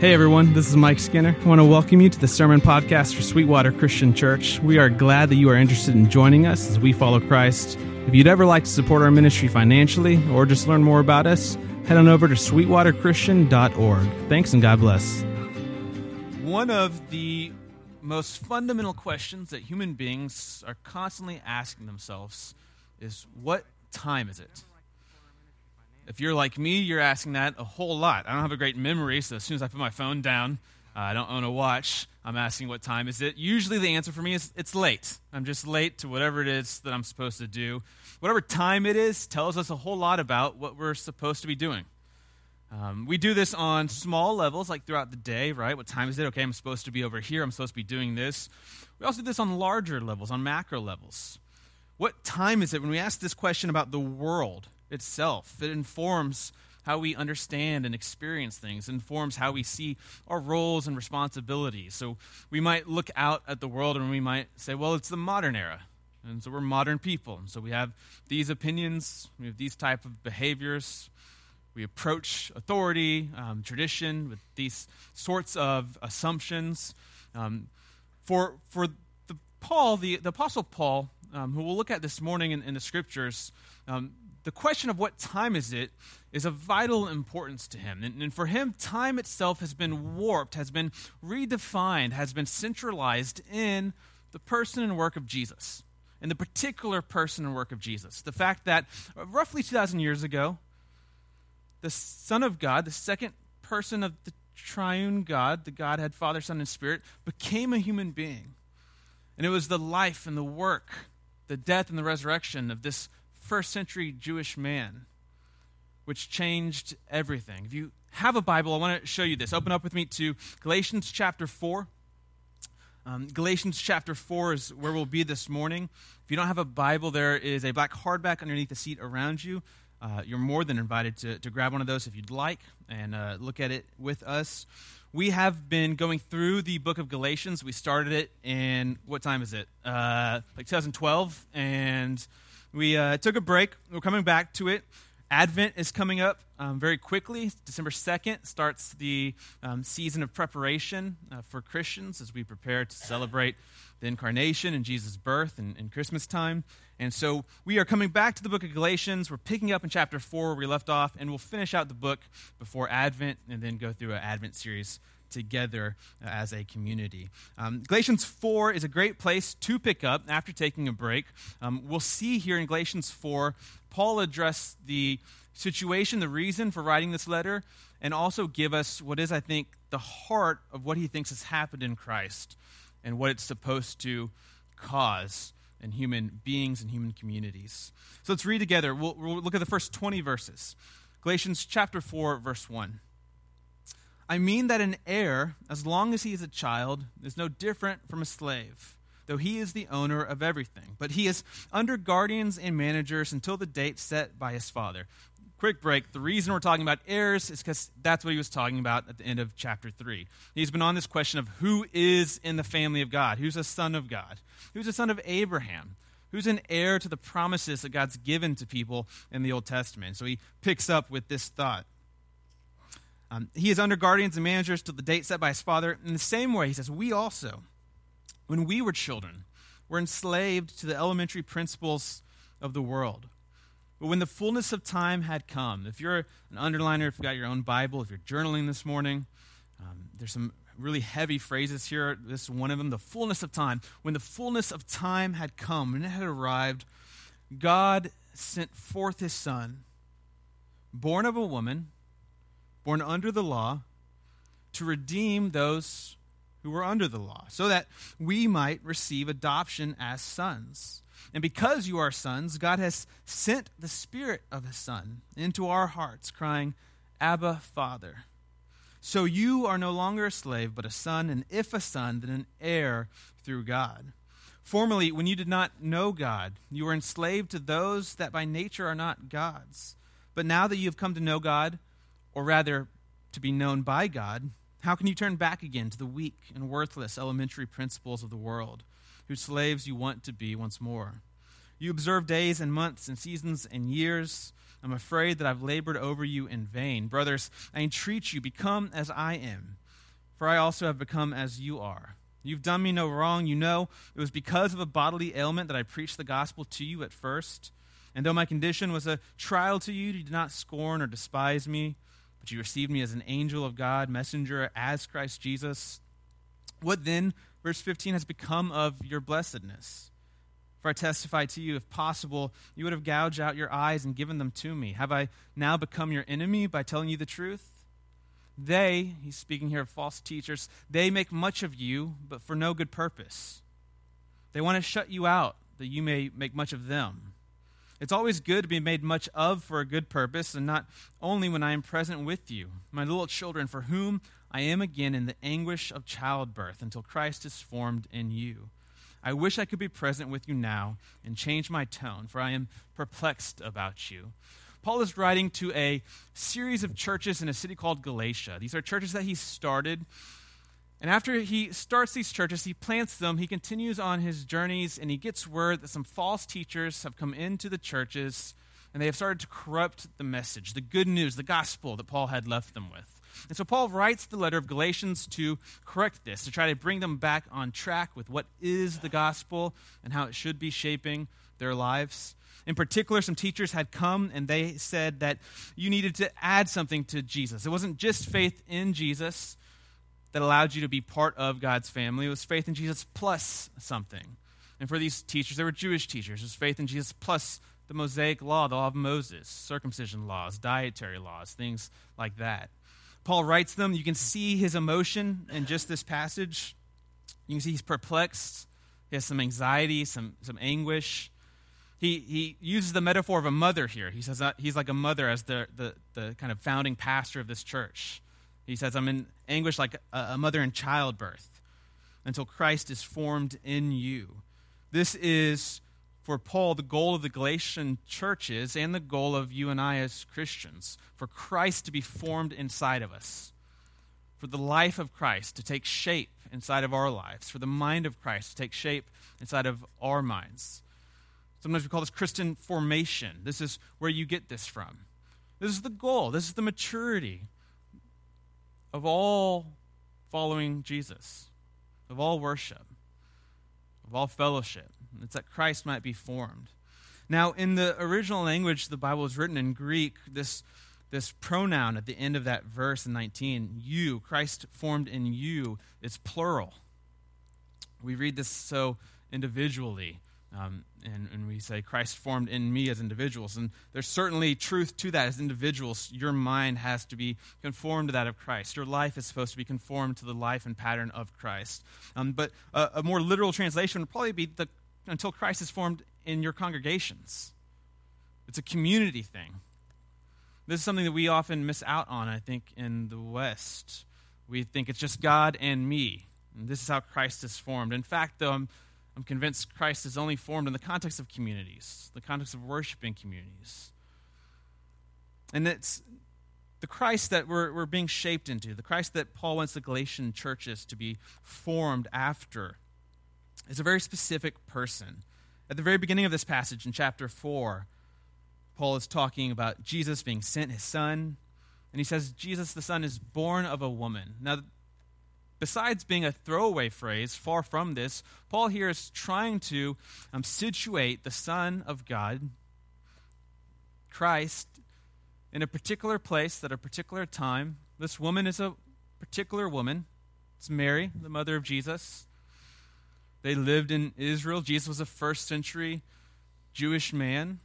Hey everyone, this is Mike Skinner. I want to welcome you to the Sermon Podcast for Sweetwater Christian Church. We are glad that you are interested in joining us as we follow Christ. If you'd ever like to support our ministry financially or just learn more about us, head on over to sweetwaterchristian.org. Thanks and God bless. One of the most fundamental questions that human beings are constantly asking themselves is what time is it? If you're like me, you're asking that a whole lot. I don't have a great memory, so as soon as I put my phone down, uh, I don't own a watch. I'm asking what time is it. Usually the answer for me is it's late. I'm just late to whatever it is that I'm supposed to do. Whatever time it is tells us a whole lot about what we're supposed to be doing. Um, we do this on small levels, like throughout the day, right? What time is it? Okay, I'm supposed to be over here. I'm supposed to be doing this. We also do this on larger levels, on macro levels. What time is it when we ask this question about the world? Itself. It informs how we understand and experience things, informs how we see our roles and responsibilities. So we might look out at the world and we might say, well, it's the modern era. And so we're modern people. And so we have these opinions, we have these type of behaviors. We approach authority, um, tradition with these sorts of assumptions. Um, for for the Paul, the, the Apostle Paul, um, who we'll look at this morning in, in the scriptures, um, the question of what time is it is of vital importance to him. And, and, for him, time itself has been warped, has been redefined, has been centralized in the person and work of Jesus, in the particular person and work of Jesus. The fact that roughly 2,000 years ago, the Son of God, the second person of the triune God, the Godhead, Father, Son, and Spirit, became a human being. And it was the life and the work, the death and the resurrection of this first century Jewish man, which changed everything. If you have a Bible, I want to show you this. Open up with me to Galatians chapter 4. Um, Galatians chapter 4 is where we'll be this morning. If you don't have a Bible, there is a black hardback underneath the seat around you. Uh, you're more than invited to, to grab one of those if you'd like and uh, look at it with us. We have been going through the book of Galatians. We started it in, what time is it? Uh, like 2012. And we uh, took a break. We're coming back to it. Advent is coming up um, very quickly. December 2nd starts the um, season of preparation uh, for Christians as we prepare to celebrate the incarnation and Jesus' birth and, and, Christmas time. And so we are coming back to the book of Galatians. We're picking up in chapter 4 where we left off, and we'll finish out the book before Advent and then go through an Advent series together uh, as a community. Um, Galatians 4 is a great place to pick up after taking a break. Um, we'll see here in Galatians 4, Paul address the situation, the reason for writing this letter, and also give us what is, I think, the heart of what he thinks has happened in Christ and what it's supposed to cause in human beings and human communities. So let's read together. We'll, we'll look at the first 20 verses. Galatians chapter 4, verse 1. I mean that an heir, as long as he is a child, is no different from a slave, though he is the owner of everything. But he is under guardians and managers until the date set by his father. Quick break. The reason we're talking about heirs is because that's what he was talking about at the end of chapter 3. He's been on this question of who is in the family of God, who's a son of God, who's a son of Abraham who's an heir to the promises that God's given to people in the Old Testament. So he picks up with this thought. Um, he is under guardians and managers till the date set by his father. In the same way, he says, we also, when we were children, were enslaved to the elementary principles of the world. But when the fullness of time had come, if you're an underliner, if you've got your own Bible, if you're journaling this morning, um, there's some really heavy phrases here. This is one of them the fullness of time. When the fullness of time had come, when it had arrived, God sent forth his Son, born of a woman born under the law, to redeem those who were under the law, so that we might receive adoption as sons. And because you are sons, God has sent the Spirit of His Son into our hearts, crying, Abba, Father. So you are no longer a slave, but a son, and if a son, then an heir through God. Formerly, when you did not know God, you were enslaved to those that by nature are not God's. But now that you have come to know God, or rather to be known by God, how can you turn back again to the weak and worthless elementary principles of the world, whose slaves you want to be once more? You observe days and months and seasons and years. I'm afraid that I've labored over you in vain. Brothers, I entreat you, become as I am. for I also have become as you are. You've done me no wrong. You know it was because of a bodily ailment that I preached the gospel to you at first. And though my condition was a trial to you, you did not scorn or despise me, but you received me as an angel of God, messenger as Christ Jesus. What then, verse 15, has become of your blessedness? For I testify to you, if possible, you would have gouged out your eyes and given them to me. Have I now become your enemy by telling you the truth? They, he's speaking here of false teachers, they make much of you, but for no good purpose. They want to shut you out, that you may make much of them. It's always good to be made much of for a good purpose, and not only when I am present with you, my little children, for whom I am again in the anguish of childbirth until Christ is formed in you. I wish I could be present with you now and change my tone, for I am perplexed about you. Paul is writing to a series of churches in a city called Galatia. These are churches that he started. And after he starts these churches, he plants them, he continues on his journeys, and he gets word that some false teachers have come into the churches and they have started to corrupt the message, the good news, the gospel that Paul had left them with. And so Paul writes the letter of Galatians to correct this, to try to bring them back on track with what is the gospel and how it should be shaping their lives. In particular, some teachers had come and they said that you needed to add something to Jesus. It wasn't just faith in Jesus that allowed you to be part of God's family, it was faith in Jesus plus something. And for these teachers, they were Jewish teachers. It was faith in Jesus plus the Mosaic law, the law of Moses, circumcision laws, dietary laws, things like that. Paul writes them. You can see his emotion in just this passage. You can see he's perplexed. He has some anxiety, some, some anguish he, he uses the metaphor of a mother here. He says he's like a mother as the, the, the kind of founding pastor of this church. He says, I'm in anguish like a, mother in childbirth until Christ is formed in you. This is, for Paul, the goal of the Galatian churches and the goal of you and I as Christians for Christ to be formed inside of us, for the life of Christ to take shape inside of our lives, for the mind of Christ to take shape inside of our minds. Sometimes we call this Christian formation. This is where you get this from. This is the goal, this is the maturity of all following Jesus, of all worship, of all fellowship. It's that Christ might be formed. Now, in the original language, the Bible is written in Greek. This, this pronoun at the end of that verse in 19, you, Christ formed in you, it's plural. We read this so individually. Um, and, and we say Christ formed in me as individuals. And there's certainly truth to that as individuals. Your mind has to be conformed to that of Christ. Your life is supposed to be conformed to the life and pattern of Christ. Um, but a, a, more literal translation would probably be the, until Christ is formed in your congregations. It's a community thing. This is something that we often miss out on, I think, in the West. We think it's just God and me. And this is how Christ is formed. In fact, though, I'm convinced Christ is only formed in the context of communities, the context of worshiping communities. And it's the Christ that we're, we're being shaped into, the Christ that Paul wants the Galatian churches to be formed after, is a very specific person. At the very beginning of this passage in chapter 4, Paul is talking about Jesus being sent, his son, and he says, Jesus the Son is born of a woman. Now, besides being a throwaway phrase, far from this, Paul here is trying to um, situate the Son of God, Christ, in a particular place at a particular time. This woman is a particular woman. It's Mary, the mother of Jesus. They lived in Israel. Jesus was a first century Jewish man.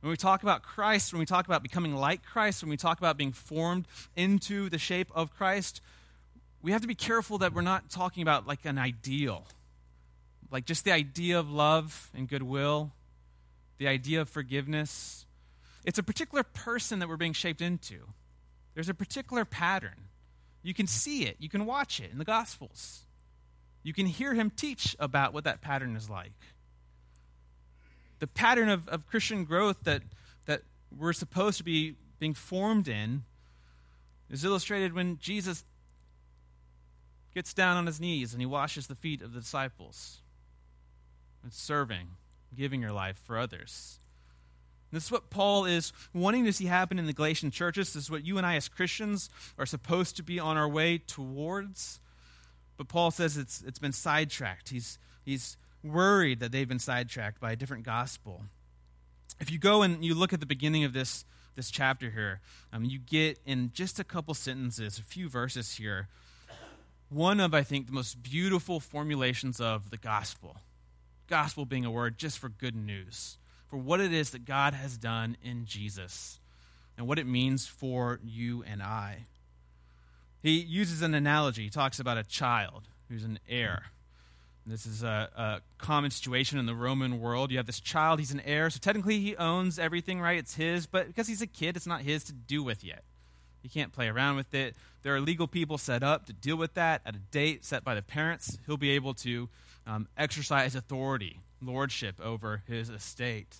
When we talk about Christ, when we talk about becoming like Christ, when we talk about being formed into the shape of Christ, we have to be careful that we're not talking about like an ideal, like just the idea of love and goodwill, the idea of forgiveness. It's a particular person that we're being shaped into. There's a particular pattern. You can see it, you can watch it in the Gospels. You can hear him teach about what that pattern is like. The pattern of, of Christian growth that, that we're supposed to be being formed in is illustrated when Jesus gets down on his knees and he washes the feet of the disciples. It's serving, giving your life for others. This is what Paul is wanting to see happen in the Galatian churches. This is what you and I, as Christians, are supposed to be on our way towards. But Paul says it's, it's been sidetracked. He's, he's worried that they've been sidetracked by a different gospel. If you go and you look at the beginning of this, this chapter here, um, you get in just a couple sentences, a few verses here, one of, I think, the most beautiful formulations of the gospel. Gospel being a word just for good news, for what it is that God has done in Jesus, and what it means for you and I. He uses an analogy. He talks about a child who's an heir. This is a, a, common situation in the Roman world. You have this child, he's an heir, so technically he owns everything, right? It's his, but because he's a kid, it's not his to do with yet. He can't play around with it. There are legal people set up to deal with that at a date set by the parents. He'll be able to um, exercise authority, lordship over his estate.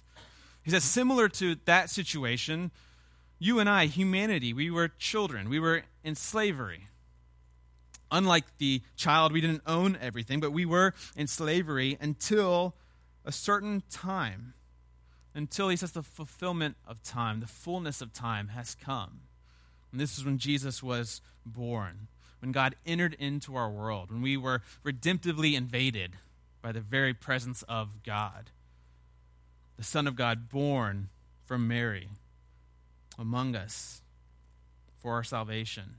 He says, similar to that situation, you and I, humanity, we were children. We were in slavery. Unlike the child, we didn't own everything, but we were in slavery until a certain time. Until he says the fulfillment of time, the fullness of time has come. And this is when Jesus was born, when God entered into our world, when we were redemptively invaded by the very presence of God. The Son of God born from Mary among us for our salvation.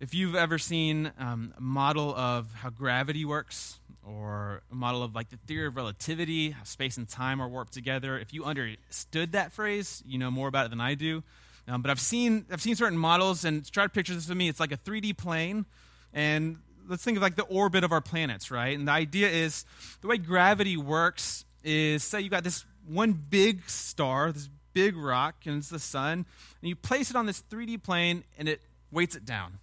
If you've ever seen um, a model of how gravity works, or a model of like the theory of relativity, how space and time are warped together, if you understood that phrase, you know more about it than I do. Um, but I've seen I've seen certain models, and try to picture this with me. It's like a 3D plane, and let's think of like the orbit of our planets, right? And the idea is the way gravity works is say you got this one big star, this big rock, and it's the sun, and you place it on this 3D plane, and it weights it down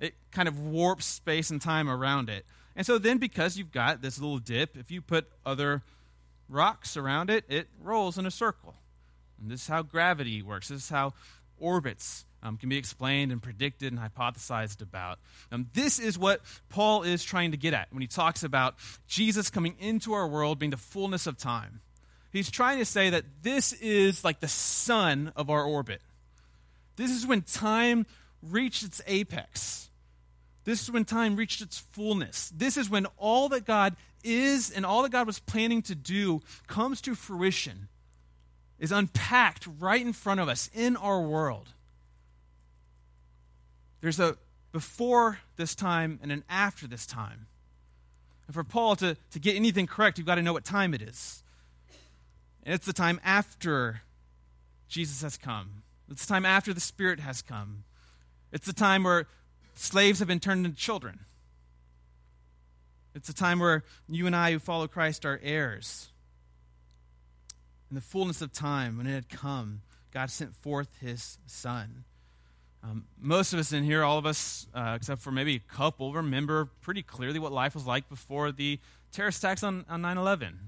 it kind of warps space and time around it. And so then, because you've got this little dip, if you put other rocks around it, it rolls in a circle. And this is how gravity works. This is how orbits um, can be explained and predicted and hypothesized about. Um, this is what Paul is trying to get at when he talks about Jesus coming into our world being the fullness of time. He's trying to say that this is like the sun of our orbit. This is when time reached its apex. This is when time reached its fullness. This is when all that God is and all that God was planning to do comes to fruition, is unpacked right in front of us in our world. There's a before this time and an after this time. And for Paul to, to get anything correct, you've got to know what time it is. And it's the time after Jesus has come, it's the time after the Spirit has come. It's the time where slaves have been turned into children. It's a time where you and I who follow Christ are heirs. In the fullness of time, when it had come, God sent forth his Son. Um, most of us in here, all of us, uh, except for maybe a couple, remember pretty clearly what life was like before the terrorist attacks on, on 9 11.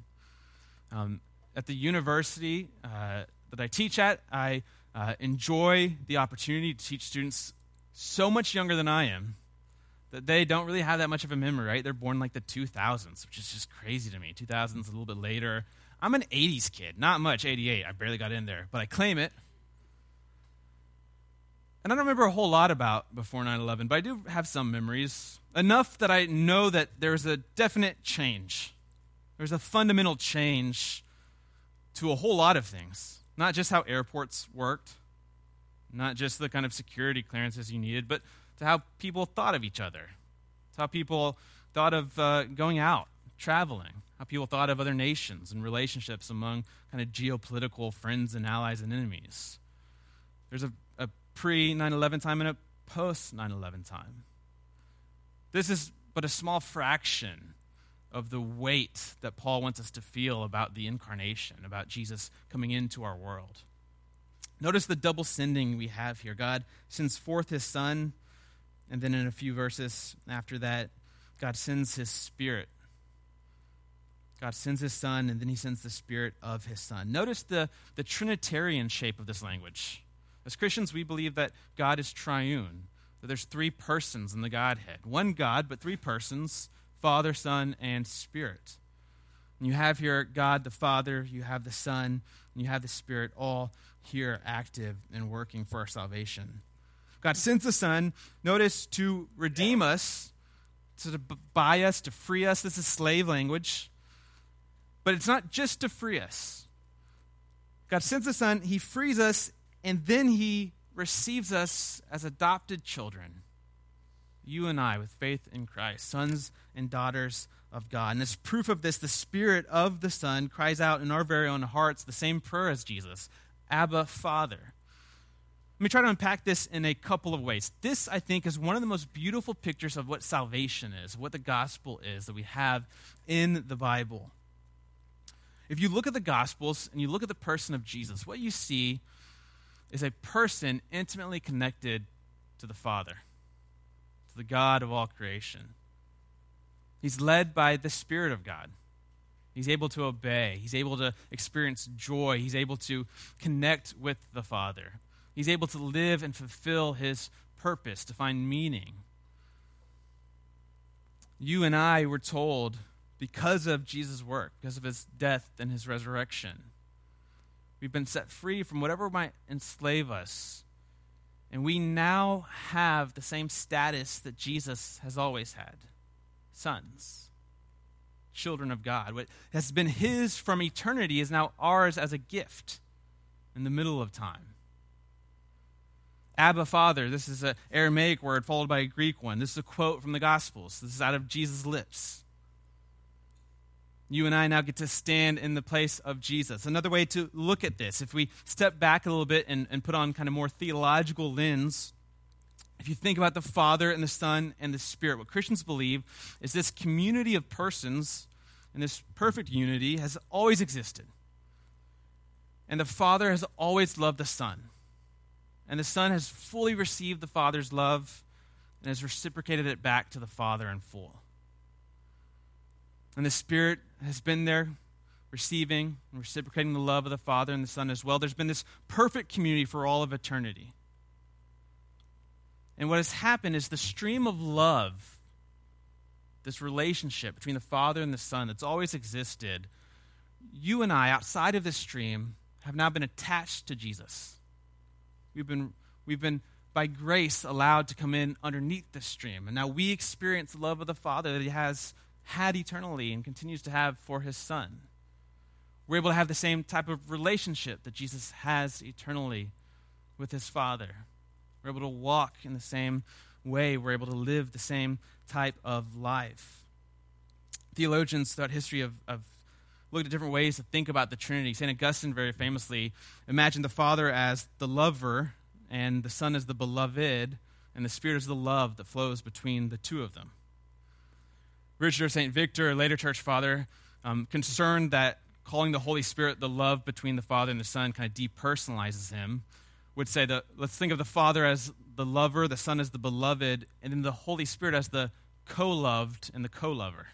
Um, at the university uh, that I teach at, I uh, enjoy the opportunity to teach students so much younger than I am that they don't really have that much of a memory, right? They're born like the 2000s, which is just crazy to me. 2000s, a little bit later. I'm an 80s kid, not much, 88. I barely got in there, but I claim it. And I don't remember a whole lot about before 9 11, but I do have some memories. Enough that I know that there's a definite change. There's a fundamental change to a whole lot of things. Not just how airports worked, not just the kind of security clearances you needed, but to how people thought of each other, to how people thought of uh, going out, traveling, how people thought of other nations and relationships among kind of geopolitical friends and allies and enemies. There's a, a pre 9 11 time and a post 9 11 time. This is but a small fraction of the weight that Paul wants us to feel about the incarnation, about Jesus coming into our world. Notice the double sending we have here. God sends forth his Son, and then in a few verses after that, God sends his Spirit. God sends his Son, and then he sends the Spirit of his Son. Notice the, the Trinitarian shape of this language. As Christians, we believe that God is triune, that there's three persons in the Godhead. One God, but three persons Father, Son, and Spirit. And you have here God the Father, you have the Son, and you have the Spirit all here active and working for our salvation. God sends the Son, notice, to redeem us, to buy us, to free us. This is slave language. But it's not just to free us. God sends the Son, He frees us, and then He receives us as adopted children. You and I, with faith in Christ, sons and daughters of God. And as proof of this, the Spirit of the Son cries out in our very own hearts the same prayer as Jesus Abba, Father. Let me try to unpack this in a couple of ways. This, I think, is one of the most beautiful pictures of what salvation is, what the gospel is that we have in the Bible. If you look at the gospels and you look at the person of Jesus, what you see is a person intimately connected to the Father, to the God of all creation. He's led by the Spirit of God. He's able to obey. He's able to experience joy. He's able to connect with the Father. He's able to live and fulfill his purpose, to find meaning. You and I were told because of Jesus' work, because of his death and his resurrection, we've been set free from whatever might enslave us. And we now have the same status that Jesus has always had sons, children of God. What has been his from eternity is now ours as a gift in the middle of time. Abba, Father, this is an Aramaic word followed by a Greek one. This is a quote from the Gospels. This is out of Jesus' lips. You and I now get to stand in the place of Jesus. Another way to look at this, if we step back a little bit and, and put on kind of more theological lens, if you think about the Father and the Son and the Spirit, what Christians believe is this community of persons and this perfect unity has always existed. And the Father has always loved the Son. And the Son has fully received the Father's love and has reciprocated it back to the Father in full. And the Spirit has been there receiving and reciprocating the love of the Father and the Son as well. There's been this perfect community for all of eternity. And what has happened is the stream of love, this relationship between the Father and the Son that's always existed, you and I, outside of this stream, have now been attached to Jesus. We've been, we've been by grace allowed to come in underneath this stream. And now we experience the love of the Father that He has had eternally and continues to have for His Son. We're able to have the same type of relationship that Jesus has eternally with His Father. We're able to walk in the same way. We're able to live the same type of life. Theologians throughout history have, have looked at different ways to think about the Trinity. St. Augustine very famously imagined the Father as the lover, and the Son as the beloved, and the Spirit as the love that flows between the two of them. Richard St. Victor, a later church father, um, concerned that calling the Holy Spirit the love between the Father and the Son kind of depersonalizes him would say that let's think of the Father as the lover, the Son as the beloved, and then the Holy Spirit as the co loved and the co lover.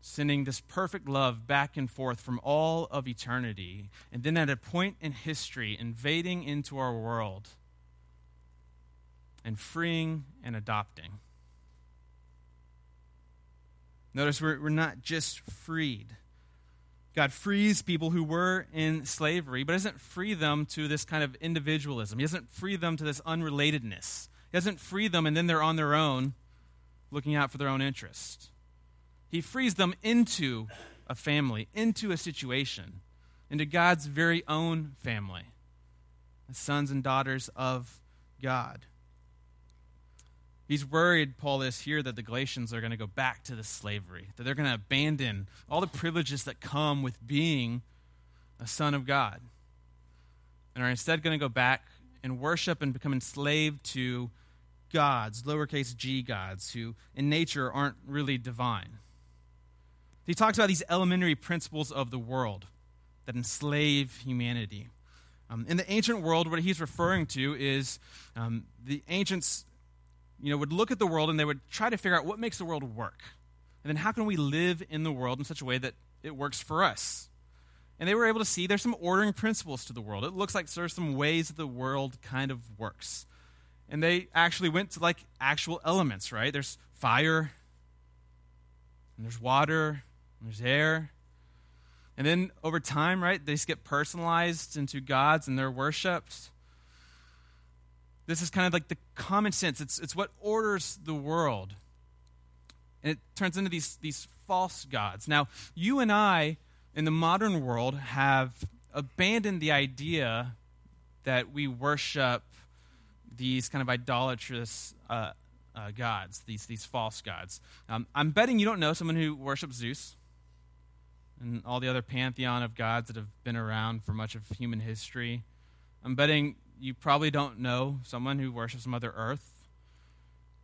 Sending this perfect love back and forth from all of eternity, and then at a point in history, invading into our world and freeing and adopting. Notice we're, we're not just freed God frees people who were in slavery, but doesn't free them to this kind of individualism. He doesn't free them to this unrelatedness. He doesn't free them and then they're on their own, looking out for their own interest. He frees them into a family, into a situation, into God's very own family, the sons and daughters of God. He's worried, Paul is here, that the Galatians are going to go back to the slavery, that they're going to abandon all the privileges that come with being a son of God, and are instead going to go back and worship and become enslaved to gods, lowercase g gods, who in nature aren't really divine. He talks about these elementary principles of the world that enslave humanity. Um, in the ancient world, what he's referring to is um, the ancients you know, would look at the world and they would try to figure out what makes the world work. And then how can we live in the world in such a way that it works for us? And they were able to see there's some ordering principles to the world. It looks like there's some ways that the world kind of works. And they actually went to like actual elements, right? There's fire, and there's water, and there's air. And then over time, right, they just get personalized into gods and they're worshiped. This is kind of like the common sense. It's, it's what orders the world. And it turns into these, these false gods. Now, you and I in the modern world have abandoned the idea that we worship these kind of idolatrous uh, uh, gods, these, these false gods. Um, I'm betting you don't know someone who worships Zeus and all the other pantheon of gods that have been around for much of human history. I'm betting you probably don't know someone who worships Mother Earth.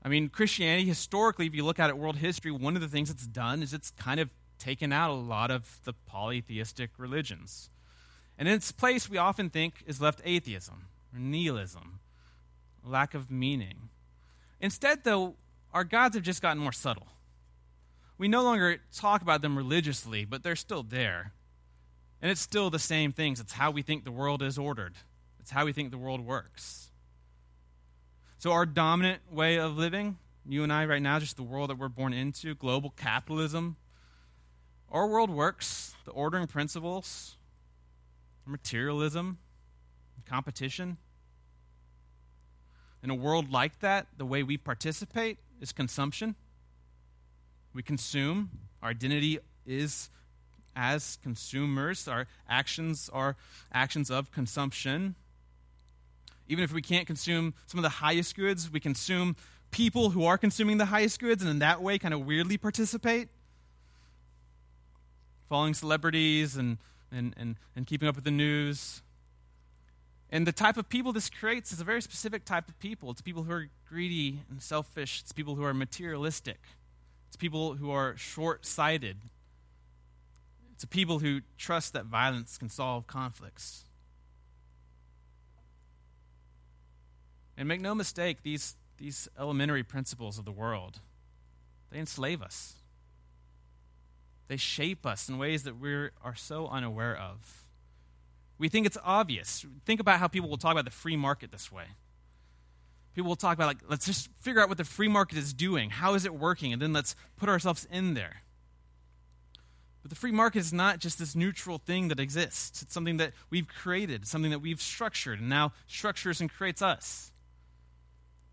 I mean, Christianity, historically, if you look at it, world history, one of the things it's done is it's kind of taken out a lot of the polytheistic religions. And in its place, we often think is left atheism or nihilism, lack of meaning. Instead, though, our gods have just gotten more subtle. We no longer talk about them religiously, but they're still there. And it's still the same things. It's how we think the world is ordered, it's how we think the world works. So, our dominant way of living, you and I right now, just the world that we're born into, global capitalism, our world works, the ordering principles, materialism, competition. In a world like that, the way we participate is consumption. We consume. Our identity is as consumers. Our actions are actions of consumption. Even if we can't consume some of the highest goods, we consume people who are consuming the highest goods and in that way kind of weirdly participate. Following celebrities and, and, and, and keeping up with the news. And the type of people this creates is a very specific type of people. It's people who are greedy and selfish, it's people who are materialistic. It's people who are short sighted. It's people who trust that violence can solve conflicts. And make no mistake, these, these elementary principles of the world, they enslave us. They shape us in ways that we are so unaware of. We think it's obvious. Think about how people will talk about the free market this way. People will talk about, like, let's just figure out what the free market is doing. How is it working? And then let's put ourselves in there. But the free market is not just this neutral thing that exists. It's something that we've created, something that we've structured, and now structures and creates us.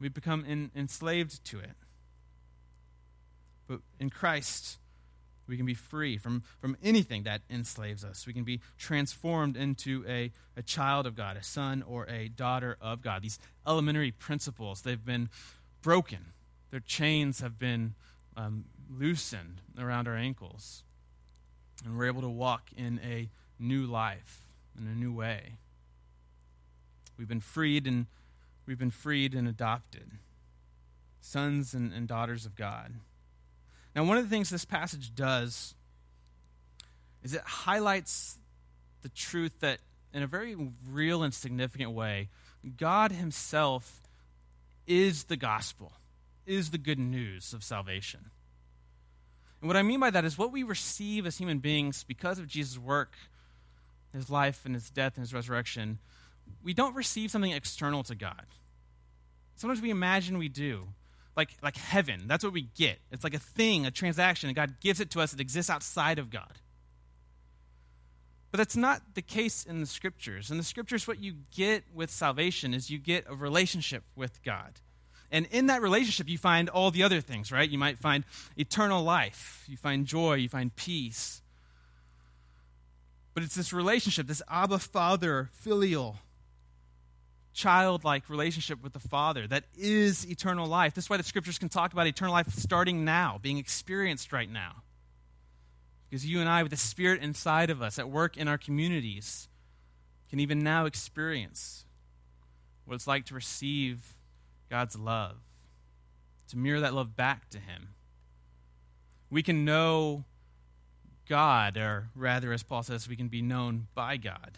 We've become in, enslaved to it. But in Christ, we can be free from, from anything that enslaves us. We can be transformed into a, a child of God, a son or a daughter of God. These elementary principles, they've been broken. Their chains have been um, loosened around our ankles. And we're able to walk in a new life, in a new way. We've been freed and we've been freed and adopted. Sons and, and daughters of God. Now, one of the things this passage does is it highlights the truth that, in a very real and significant way, God Himself is the gospel, is the good news of salvation. And what I mean by that is what we receive as human beings because of Jesus' work, His life, and His death and His resurrection, we don't receive something external to God. Sometimes we imagine we do like, like heaven. That's what we get. It's like a thing, a transaction, and God gives it to us. It exists outside of God. But that's not the case in the scriptures. In the scriptures, what you get with salvation is you get a relationship with God. And in that relationship, you find all the other things, right? You might find eternal life, you find joy, you find peace. But it's this relationship, this Abba Father filial childlike relationship with the Father that is eternal life. This is why the scriptures can talk about eternal life starting now, being experienced right now. Because you and I, with the Spirit inside of us, at work in our communities, can even now experience what it's like to receive God's love, to mirror that love back to Him. We can know God, or rather, as Paul says, we can be known by God.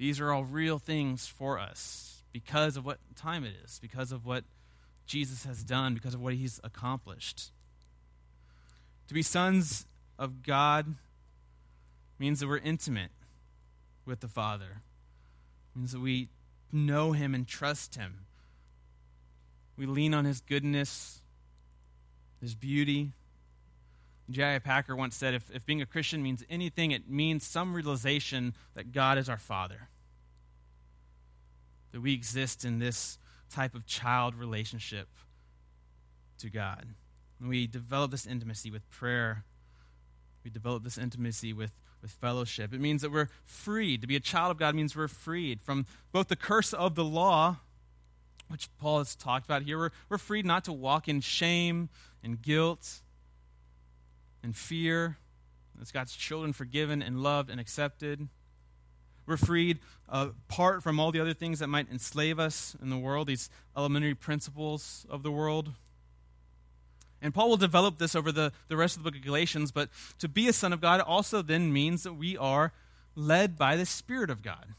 These are all real things for us because of what time it is, because of what Jesus has done, because of what he's accomplished. To be sons of God means that we're intimate with the Father. It means that we know him and trust him. We lean on his goodness, his beauty. J.I. Packer once said if, if being a Christian means anything, it means some realization that God is our Father. That we exist in this type of child relationship to God. And we develop this intimacy with prayer. We develop this intimacy with, with fellowship. It means that we're freed. To be a child of God means we're freed from both the curse of the law, which Paul has talked about here. We're, we're freed not to walk in shame and guilt and fear. As God's children forgiven and loved and accepted. We're freed uh, apart from all the other things that might enslave us in the world, these elementary principles of the world. And Paul will develop this over the, the rest of the book of Galatians, but to be a son of God also then means that we are led by the Spirit of God.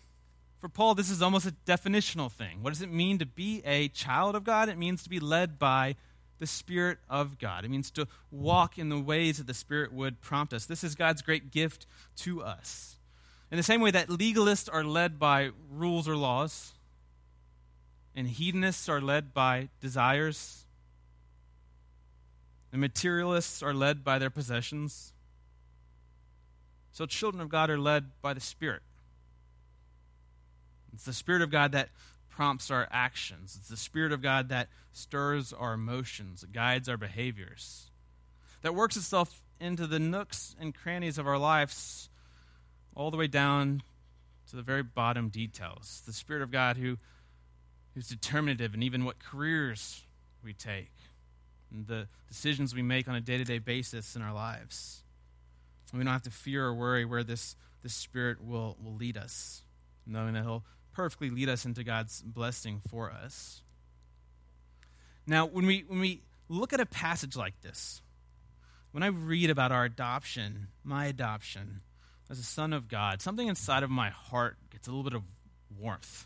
For Paul, this is almost a definitional thing. What does it mean to be a child of God? It means to be led by the Spirit of God. It means to walk in the ways that the Spirit would prompt us. This is God's great gift to us. In the same way that legalists are led by rules or laws, and hedonists are led by desires and materialists are led by their possessions. So, children of God are led by the Spirit. It's the Spirit of God that prompts our actions, it's the Spirit of God that stirs our emotions, guides our behaviors, that works itself into the nooks and crannies of our lives, all the way down to the very bottom details. The Spirit of God who, who's determinative in even what careers we take and the decisions we make on a day to day basis in our lives. And we don't have to fear or worry where this, this Spirit will, will lead us, knowing that He'll perfectly lead us into God's blessing for us. Now, when we, when we look at a passage like this, when I read about our adoption, my adoption as a son of God, something inside of my heart gets a little bit of warmth.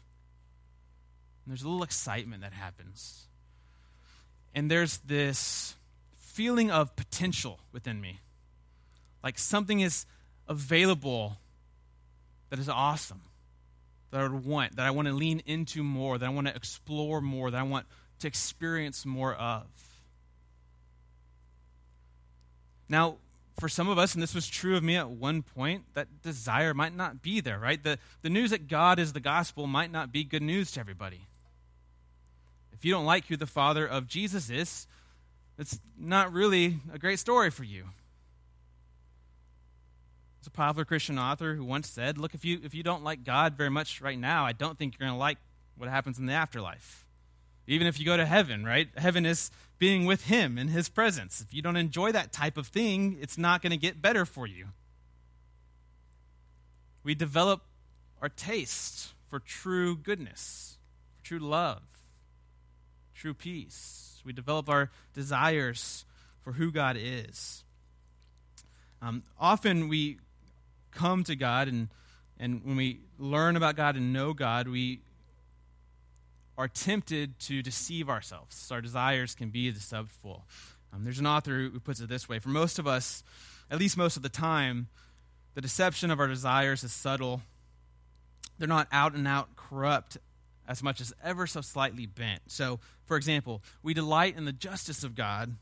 And there's a little excitement that happens and there's this feeling of potential within me. Like something is available that is awesome, that I would want, that I want to lean into more, that I want to explore more, that I want to experience more of. Now, for some of us, and this was true of me at one point, that desire might not be there, right? The, the news that God is the gospel might not be good news to everybody. If you don't like who the father of Jesus is, it's not really a great story for you. There's a popular Christian author who once said, Look, if you, if you don't like God very much right now, I don't think you're going to like what happens in the afterlife. Even if you go to heaven, right? Heaven is being with Him in His presence. If you don't enjoy that type of thing, it's not going to get better for you. We develop our taste for true goodness, true love, true peace. We develop our desires for who God is. Um, often we come to God, and, and when we learn about God and know God, we are tempted to deceive ourselves. Our desires can be deceitful. Um, there's an author who puts it this way For most of us, at least most of the time, the deception of our desires is subtle. They're not out and out corrupt as much as ever so slightly bent. So, for example, we delight in the justice of God,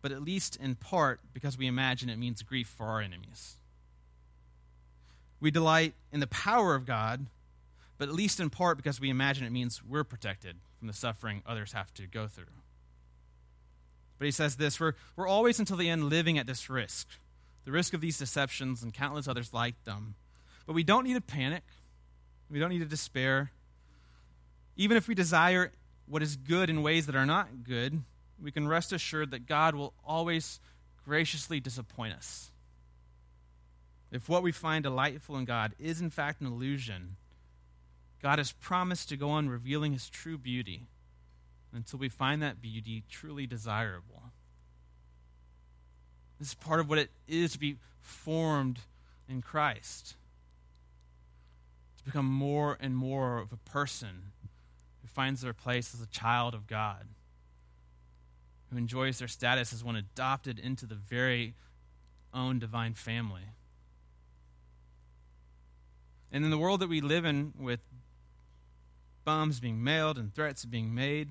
but at least in part because we imagine it means grief for our enemies. We delight in the power of God, but at least in part because we imagine it means we're protected from the suffering others have to go through. But he says this we're, we're always until the end living at this risk the risk of these deceptions and countless others like them. But we don't need to panic, we don't need to despair. Even if we desire what is good in ways that are not good, we can rest assured that God will always graciously disappoint us. If what we find delightful in God is in fact an illusion, God has promised to go on revealing his true beauty until we find that beauty truly desirable. This is part of what it is to be formed in Christ, to become more and more of a person who finds their place as a child of God, who enjoys their status as one adopted into the very own divine family. And in the world that we live in, with bombs being mailed and threats being made,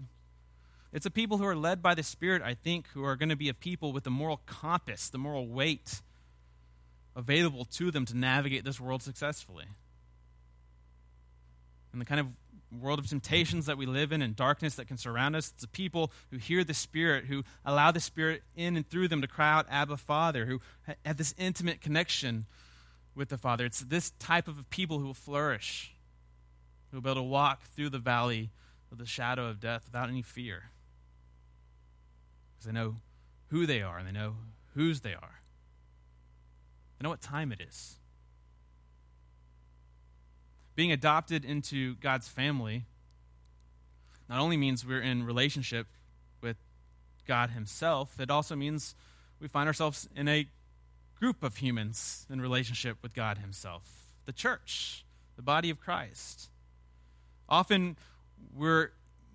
It's a people who are led by the Spirit, I think, who are going to be a people with the moral compass, the moral weight available to them to navigate this world successfully. And the kind of world of temptations that we live in and darkness that can surround us, it's a people who hear the Spirit, who allow the Spirit in and through them to cry out, Abba, Father, who have this intimate connection with the Father. It's this type of people who will flourish, who will be able to walk through the valley of the shadow of death without any fear because they know who they are and they know whose they are. They know what time it is. Being adopted into God's family not only means we're in relationship with God Himself, it also means we find ourselves in a group of humans in relationship with God Himself the church, the body of Christ. Often we're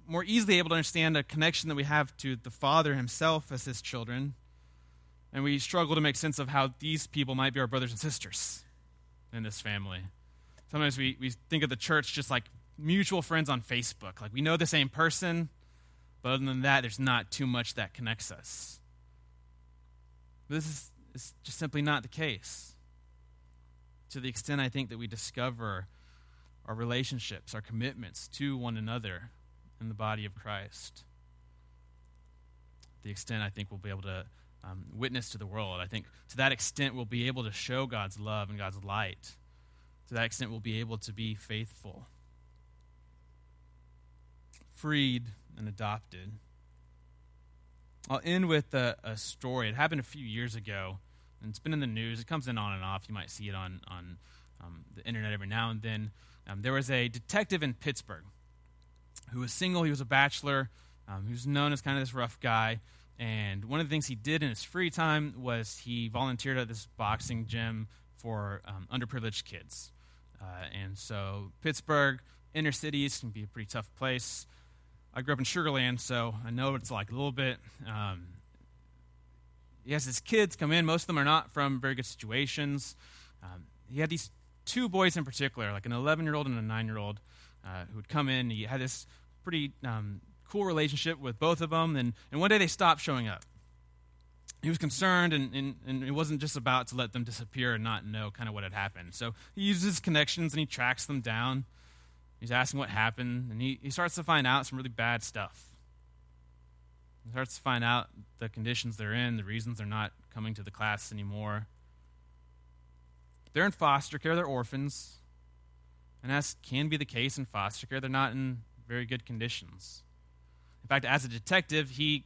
more easily able to understand a connection that we have to the Father himself as his children. And we struggle to make sense of how these people might be our brothers and sisters in this family. Sometimes we, we think of the church just like mutual friends on Facebook. Like we know the same person, but other than that, there's not too much that connects us. This is, is just simply not the case. To the extent I think that we discover our relationships, our commitments to one another, in the body of Christ. The extent I think we'll be able to um, witness to the world. I think to that extent we'll be able to show God's love and God's light. To that extent we'll be able to be faithful. Freed and adopted. I'll end with a, a, story. It happened a few years ago, and it's been in the news. It comes in on and off. You might see it on, on um, the internet every now and then. Um, there was a detective in Pittsburgh who was single. He was a bachelor. Um, he was known as kind of this rough guy. And one of the things he did in his free time was he volunteered at this boxing gym for um, underprivileged kids. Uh, and so Pittsburgh, inner cities can be a pretty tough place. I grew up in Sugar Land, so I know what it's like a little bit. Um, he has his kids come in. Most of them are not from very good situations. Um, he had these two boys in particular, like an 11 year old and a 9 year old, uh, who would come in. He had this pretty um, cool relationship with both of them, and, and one day they stopped showing up. He was concerned, and, and, and it wasn't just about to let them disappear and not know kind of what had happened. So he uses connections and he tracks them down. He's asking what happened, and he, he starts to find out some really bad stuff. He starts to find out the conditions they're in, the reasons they're not coming to the class anymore. They're in foster care, they're orphans. And as can be the case in foster care, they're not in very good conditions. In fact, as a detective, he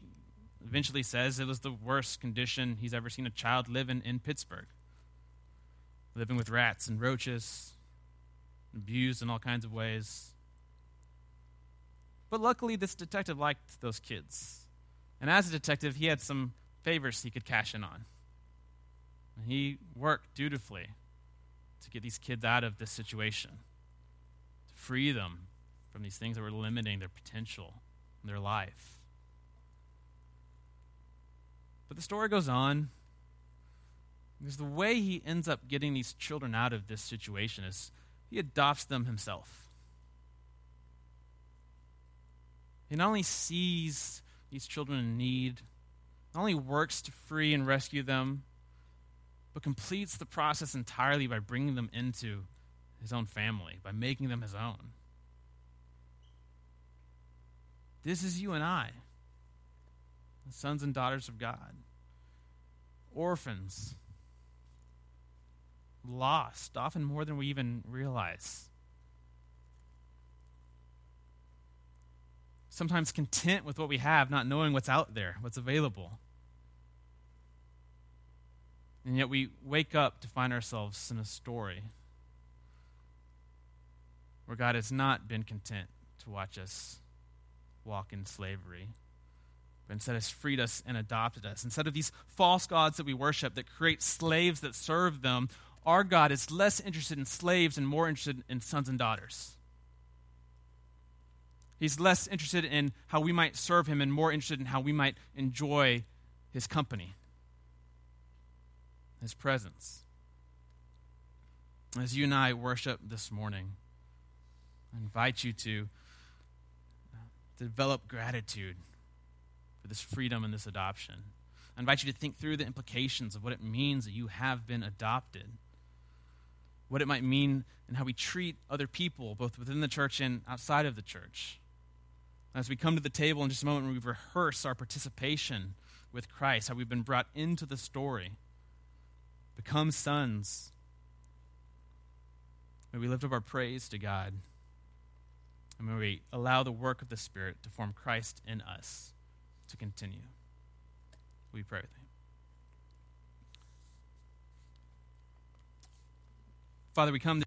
eventually says it was the worst condition he's ever seen a child live in in Pittsburgh. Living with rats and roaches, abused in all kinds of ways. But luckily, this detective liked those kids. And as a detective, he had some favors he could cash in on. He worked dutifully to get these kids out of this situation to free them from these things that were limiting their potential their life. But the story goes on. Because the way he ends up getting these children out of this situation is he adopts them himself. He not only sees these children in need, not only works to free and rescue them, but completes the process entirely by bringing them into his own family by making them his own. This is you and I, the sons and daughters of God, orphans, lost, often more than we even realize. Sometimes content with what we have, not knowing what's out there, what's available. And yet we wake up to find ourselves in a story where God has not been content to watch us walk in slavery, but instead has freed us and adopted us. Instead of these false gods that we worship that create slaves that serve them, our God is less interested in slaves and more interested in sons and daughters. He's less interested in how we might serve him and more interested in how we might enjoy his company, his presence. As you and I worship this morning, I invite you to uh, develop gratitude for this freedom and this adoption. I invite you to think through the implications of what it means that you have been adopted. What it might mean and how we treat other people, both within the church and outside of the church. As we come to the table in just a moment, we rehearse our participation with Christ, how we've been brought into the story, become sons. May we lift up our praise to God. And may we allow the work of the Spirit to form Christ in us to continue. We pray with you. Father, we come.